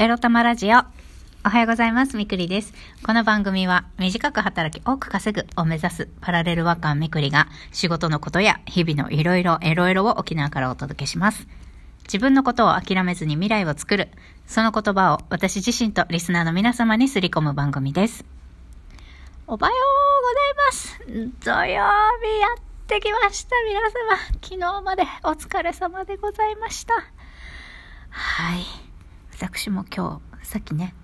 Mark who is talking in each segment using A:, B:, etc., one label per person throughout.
A: エロ玉ラジオ。おはようございます。みくりです。この番組は短く働き多く稼ぐを目指すパラレルワーカーみくりが仕事のことや日々のいろいろエロエロを沖縄からお届けします。自分のことを諦めずに未来を作る。その言葉を私自身とリスナーの皆様にすり込む番組です。おはようございます。土曜日やってきました。皆様。昨日までお疲れ様でございました。はい。私も今日、さっきね、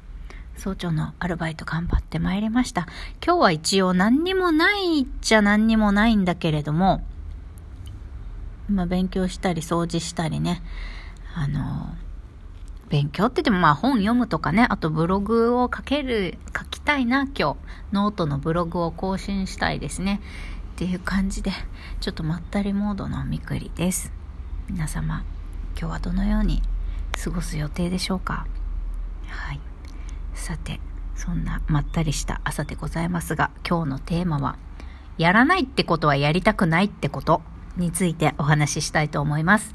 A: 早朝のアルバイト頑張ってまいりました。今日は一応何にもないっちゃ何にもないんだけれども、ま勉強したり掃除したりね、あの、勉強って言ってもまあ本読むとかね、あとブログを書ける、書きたいな今日。ノートのブログを更新したいですね。っていう感じで、ちょっとまったりモードのみくりです。皆様、今日はどのように過ごす予定でしょうか？はい。さて、そんなまったりした朝でございますが、今日のテーマは、やらないってことはやりたくないってことについてお話ししたいと思います。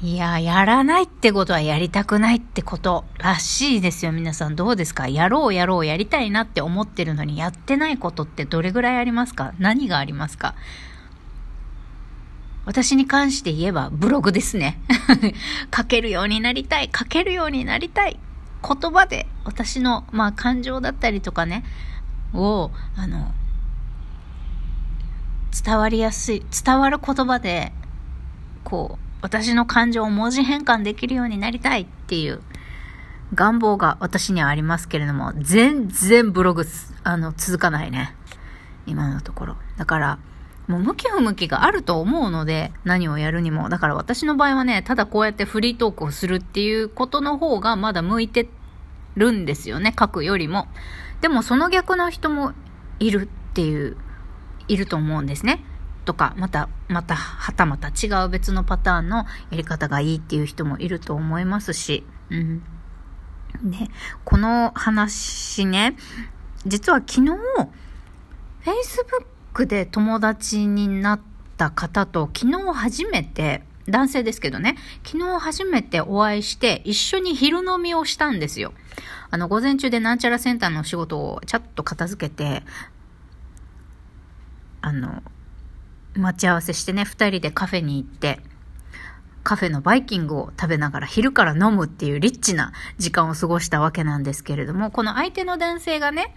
A: いや、やらないってことはやりたくないってことらしいですよ。皆さんどうですか？やろうやろうやりたいなって思ってるのにやってないことってどれぐらいありますか？何がありますか？私に関して言えばブログですね。書けるようになりたい。書けるようになりたい。言葉で私の、まあ、感情だったりとかね、を、あの、伝わりやすい、伝わる言葉で、こう、私の感情を文字変換できるようになりたいっていう願望が私にはありますけれども、全然ブログ、あの、続かないね。今のところ。だから、もう向き不向きがあると思うので、何をやるにも。だから私の場合はね、ただこうやってフリートークをするっていうことの方がまだ向いてるんですよね、書くよりも。でもその逆の人もいるっていう、いると思うんですね。とか、また、また、はたまた違う別のパターンのやり方がいいっていう人もいると思いますし、うん。で、この話ね、実は昨日、Facebook で友達になった方と昨日初めて、男性ですけどね、昨日初めてお会いして一緒に昼飲みをしたんですよ。あの、午前中でなんちゃらセンターの仕事をちゃっと片付けて、あの、待ち合わせしてね、二人でカフェに行って、カフェのバイキングを食べながら昼から飲むっていうリッチな時間を過ごしたわけなんですけれども、この相手の男性がね、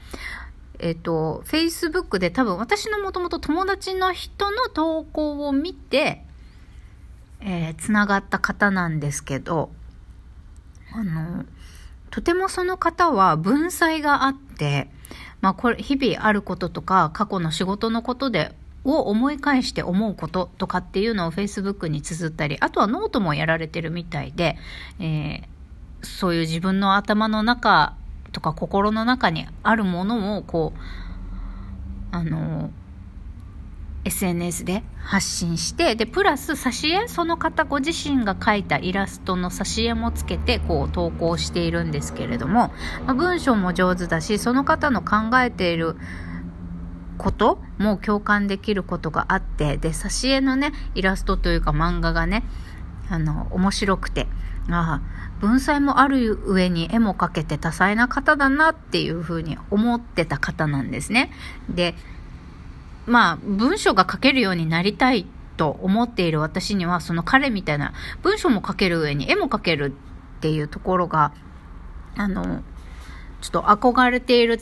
A: えっ、と、Facebook で多分私のもともと友達の人の投稿を見て、えー、つながった方なんですけど、あの、とてもその方は文才があって、まあこれ、日々あることとか、過去の仕事のことで、を思い返して思うこととかっていうのを Facebook に綴ったり、あとはノートもやられてるみたいで、えー、そういう自分の頭の中とか心の中にあるものをこう、あの、SNS で発信して、で、プラス挿絵、その方ご自身が描いたイラストの挿絵もつけて、こう投稿しているんですけれども、まあ、文章も上手だし、その方の考えていることも共感できることがあって、で、挿絵のね、イラストというか漫画がね、あの、面白くて、ああ、文才もある上に絵も描けて多彩な方だなっていうふうに思ってた方なんですね。で、まあ、文章が書けるようになりたいと思っている私には、その彼みたいな文章も書ける上に絵も描けるっていうところが、あの、ちょっと憧れている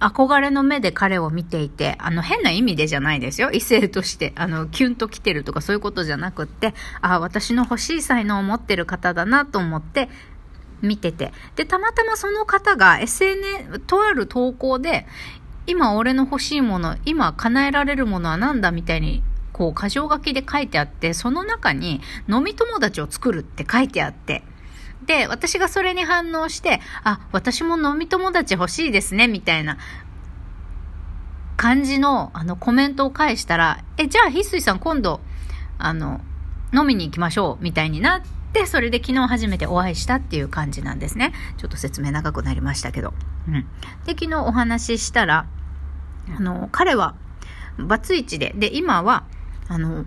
A: 憧れの目で彼を見ていて、あの変な意味でじゃないですよ。異性として、あの、キュンと来てるとかそういうことじゃなくって、あ、私の欲しい才能を持ってる方だなと思って見てて。で、たまたまその方が SNS、とある投稿で、今俺の欲しいもの、今叶えられるものは何だみたいに、こう、箇条書きで書いてあって、その中に飲み友達を作るって書いてあって、で、私がそれに反応して、あ、私も飲み友達欲しいですね、みたいな感じの、あの、コメントを返したら、え、じゃあ、翡翠さん今度、あの、飲みに行きましょう、みたいになって、それで昨日初めてお会いしたっていう感じなんですね。ちょっと説明長くなりましたけど。うん。で、昨日お話ししたら、あの、彼は、バツイチで、で、今は、あの、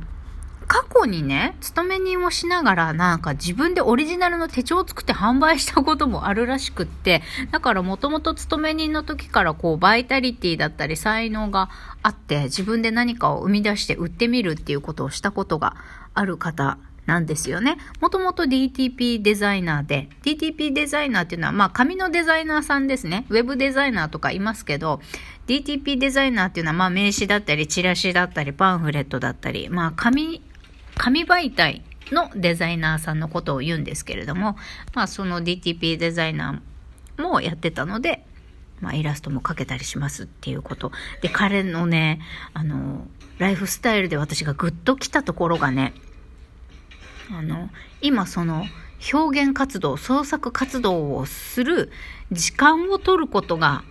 A: 去にね、勤め人をしながらなんか自分でオリジナルの手帳を作って販売したこともあるらしくって、だからもともと勤め人の時からこうバイタリティだったり才能があって自分で何かを生み出して売ってみるっていうことをしたことがある方なんですよね。もともと DTP デザイナーで、DTP デザイナーっていうのは、まあ紙のデザイナーさんですね。ウェブデザイナーとかいますけど、DTP デザイナーっていうのは、まあ名刺だったり、チラシだったり、パンフレットだったり、まあ紙、紙媒体のデザイナーさんのことを言うんですけれども、まあその DTP デザイナーもやってたので、まあイラストも描けたりしますっていうこと。で、彼のね、あの、ライフスタイルで私がグッと来たところがね、あの、今その表現活動、創作活動をする時間を取ることが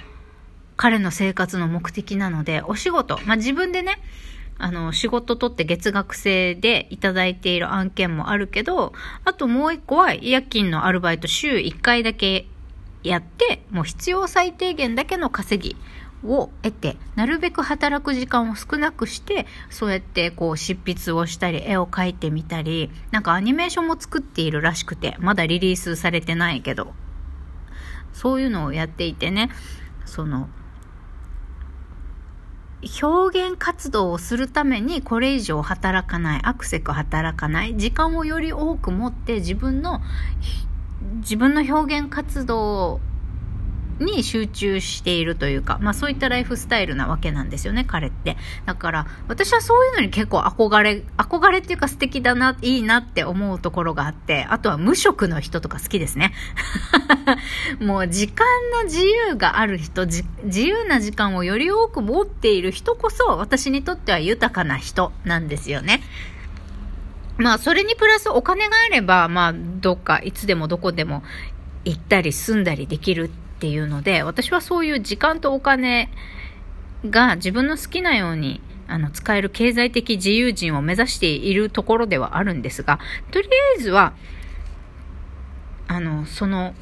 A: 彼の生活の目的なので、お仕事、まあ、自分でね、あの、仕事取って月額制でいただいている案件もあるけど、あともう一個は夜勤のアルバイト週1回だけやって、もう必要最低限だけの稼ぎを得て、なるべく働く時間を少なくして、そうやってこう執筆をしたり、絵を描いてみたり、なんかアニメーションも作っているらしくて、まだリリースされてないけど、そういうのをやっていてね、その、表現活動をするためにこれ以上働かない、アクセク働かない、時間をより多く持って自分の、自分の表現活動に集中しているというか、まあそういったライフスタイルなわけなんですよね、彼って。だから、私はそういうのに結構憧れ、憧れっていうか素敵だな、いいなって思うところがあって、あとは無職の人とか好きですね。もう時間の自由がある人、自由な時間をより多く持っている人こそ、私にとっては豊かな人なんですよね。まあ、それにプラスお金があれば、まあ、どっか、いつでもどこでも行ったり住んだりできるっていうので、私はそういう時間とお金が自分の好きなようにあの使える経済的自由人を目指しているところではあるんですが、とりあえずは、あの、その、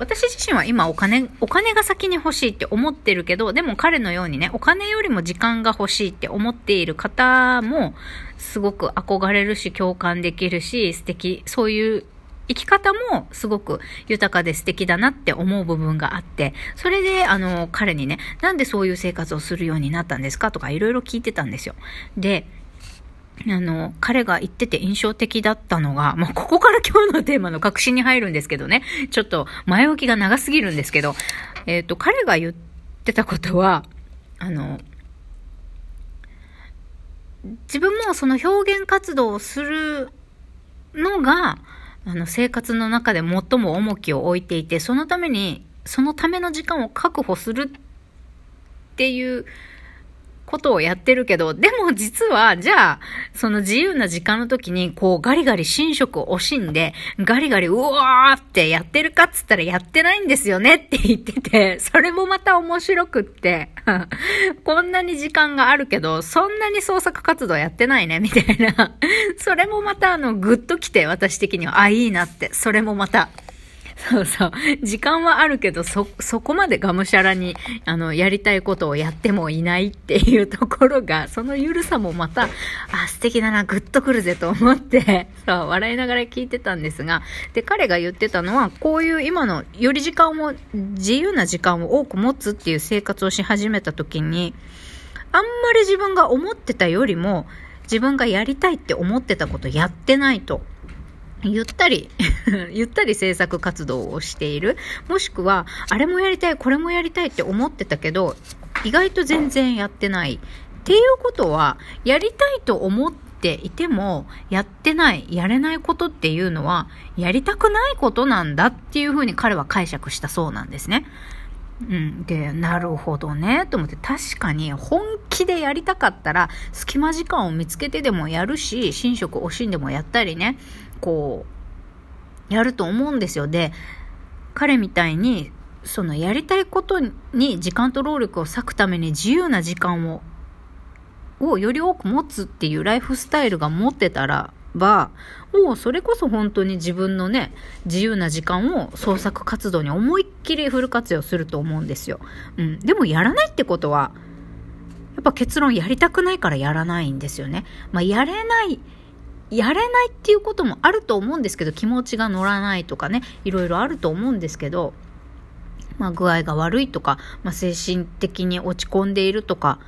A: 私自身は今お金、お金が先に欲しいって思ってるけど、でも彼のようにね、お金よりも時間が欲しいって思っている方も、すごく憧れるし、共感できるし、素敵、そういう生き方もすごく豊かで素敵だなって思う部分があって、それで、あの、彼にね、なんでそういう生活をするようになったんですか？とかいろいろ聞いてたんですよ。で、あの、彼が言ってて印象的だったのが、まあ、ここから今日のテーマの確信に入るんですけどね、ちょっと前置きが長すぎるんですけど、えっ、ー、と、彼が言ってたことは、あの、自分もその表現活動をするのが、あの、生活の中で最も重きを置いていて、そのために、そのための時間を確保するっていうことをやってるけど、でも実は、じゃあ、その自由な時間の時に、こう、ガリガリ寝食を惜しんで、ガリガリ、うわーってやってるかっつったらやってないんですよねって言ってて、それもまた面白くって、こんなに時間があるけど、そんなに創作活動やってないね、みたいな。それもまた、あの、ぐっと来て、私的には、あ、いいなって、それもまた。そうそう。時間はあるけど、そ、そこまでがむしゃらに、あの、やりたいことをやってもいないっていうところが、そのゆるさもまた、あ、素敵だな、グッとくるぜと思って、そう、笑いながら聞いてたんですが、で、彼が言ってたのは、こういう今の、より時間を、自由な時間を多く持つっていう生活をし始めた時に、あんまり自分が思ってたよりも、自分がやりたいって思ってたことやってないと。ゆったり ゆったり制作活動をしている。もしくは、あれもやりたい、これもやりたいって思ってたけど、意外と全然やってない。っていうことは、やりたいと思っていても、やってない、やれないことっていうのは、やりたくないことなんだっていうふうに彼は解釈したそうなんですね。うん。で、なるほどね、と思って、確かに本気でやりたかったら、隙間時間を見つけてでもやるし、寝食惜しんでもやったりね、こう、やると思うんですよ。で、彼みたいに、そのやりたいことに時間と労力を割くために自由な時間を、をより多く持つっていうライフスタイルが持ってたらば、もうそれこそ本当に自分のね、自由な時間を創作活動に思いっきりフル活用すると思うんですよ。うん。でもやらないってことは、やっぱ結論やりたくないからやらないんですよね。まあ、やれない、やれないっていうこともあると思うんですけど、気持ちが乗らないとかね、いろいろあると思うんですけど、まあ、具合が悪いとか、まあ、精神的に落ち込んでいるとか、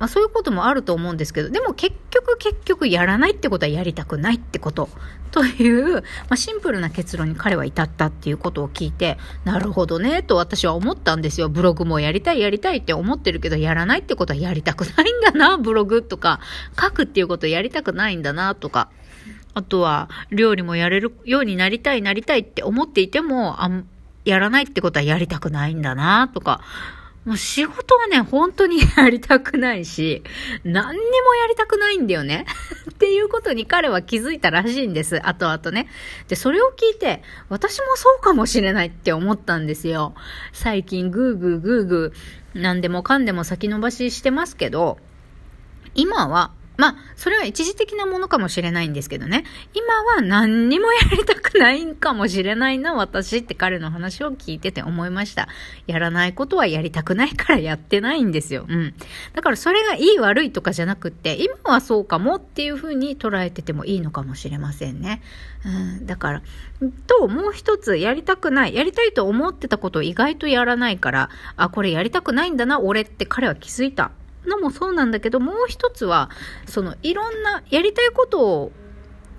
A: まあ、そういうこともあると思うんですけど、でも結局結局やらないってことはやりたくないってこと。という、まあ、シンプルな結論に彼は至ったっていうことを聞いて、なるほどね、と私は思ったんですよ。ブログもやりたいやりたいって思ってるけど、やらないってことはやりたくないんだな、ブログとか、書くっていうことやりたくないんだな、とか。あとは、料理もやれるようになりたいなりたいって思っていても、あやらないってことはやりたくないんだな、とか。もう仕事はね、本当にやりたくないし、何にもやりたくないんだよね。っていうことに彼は気づいたらしいんです。後々ね。で、それを聞いて、私もそうかもしれないって思ったんですよ。最近、ぐーぐーぐーぐー、何でもかんでも先延ばししてますけど、今はまあ、それは一時的なものかもしれないんですけどね。今は何にもやりたくないんかもしれないな、私って彼の話を聞いてて思いました。やらないことはやりたくないからやってないんですよ。うん。だからそれがいい悪いとかじゃなくって、今はそうかもっていうふうに捉えててもいいのかもしれませんね。うん。だから、と、もう一つやりたくない。やりたいと思ってたことを意外とやらないから、あ、これやりたくないんだな、俺って彼は気づいた。のもそうなんだけど、もう一つは、そのいろんなやりたいことを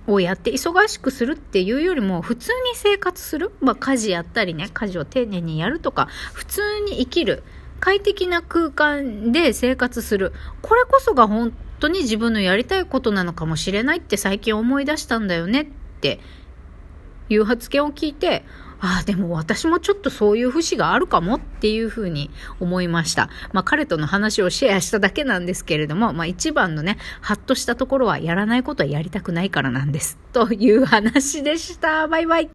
A: をやって忙しくするっていうよりも普通に生活する、まあ、家事やったりね家事を丁寧にやるとか普通に生きる快適な空間で生活する。これこそが本当に自分のやりたいことなのかもしれないって最近思い出したんだよねっていう発言を聞いてああ、でも私もちょっとそういう節があるかもっていうふうに思いました。まあ彼との話をシェアしただけなんですけれども、まあ一番のね、ハッとしたところはやらないことはやりたくないからなんです。という話でした。バイバイ。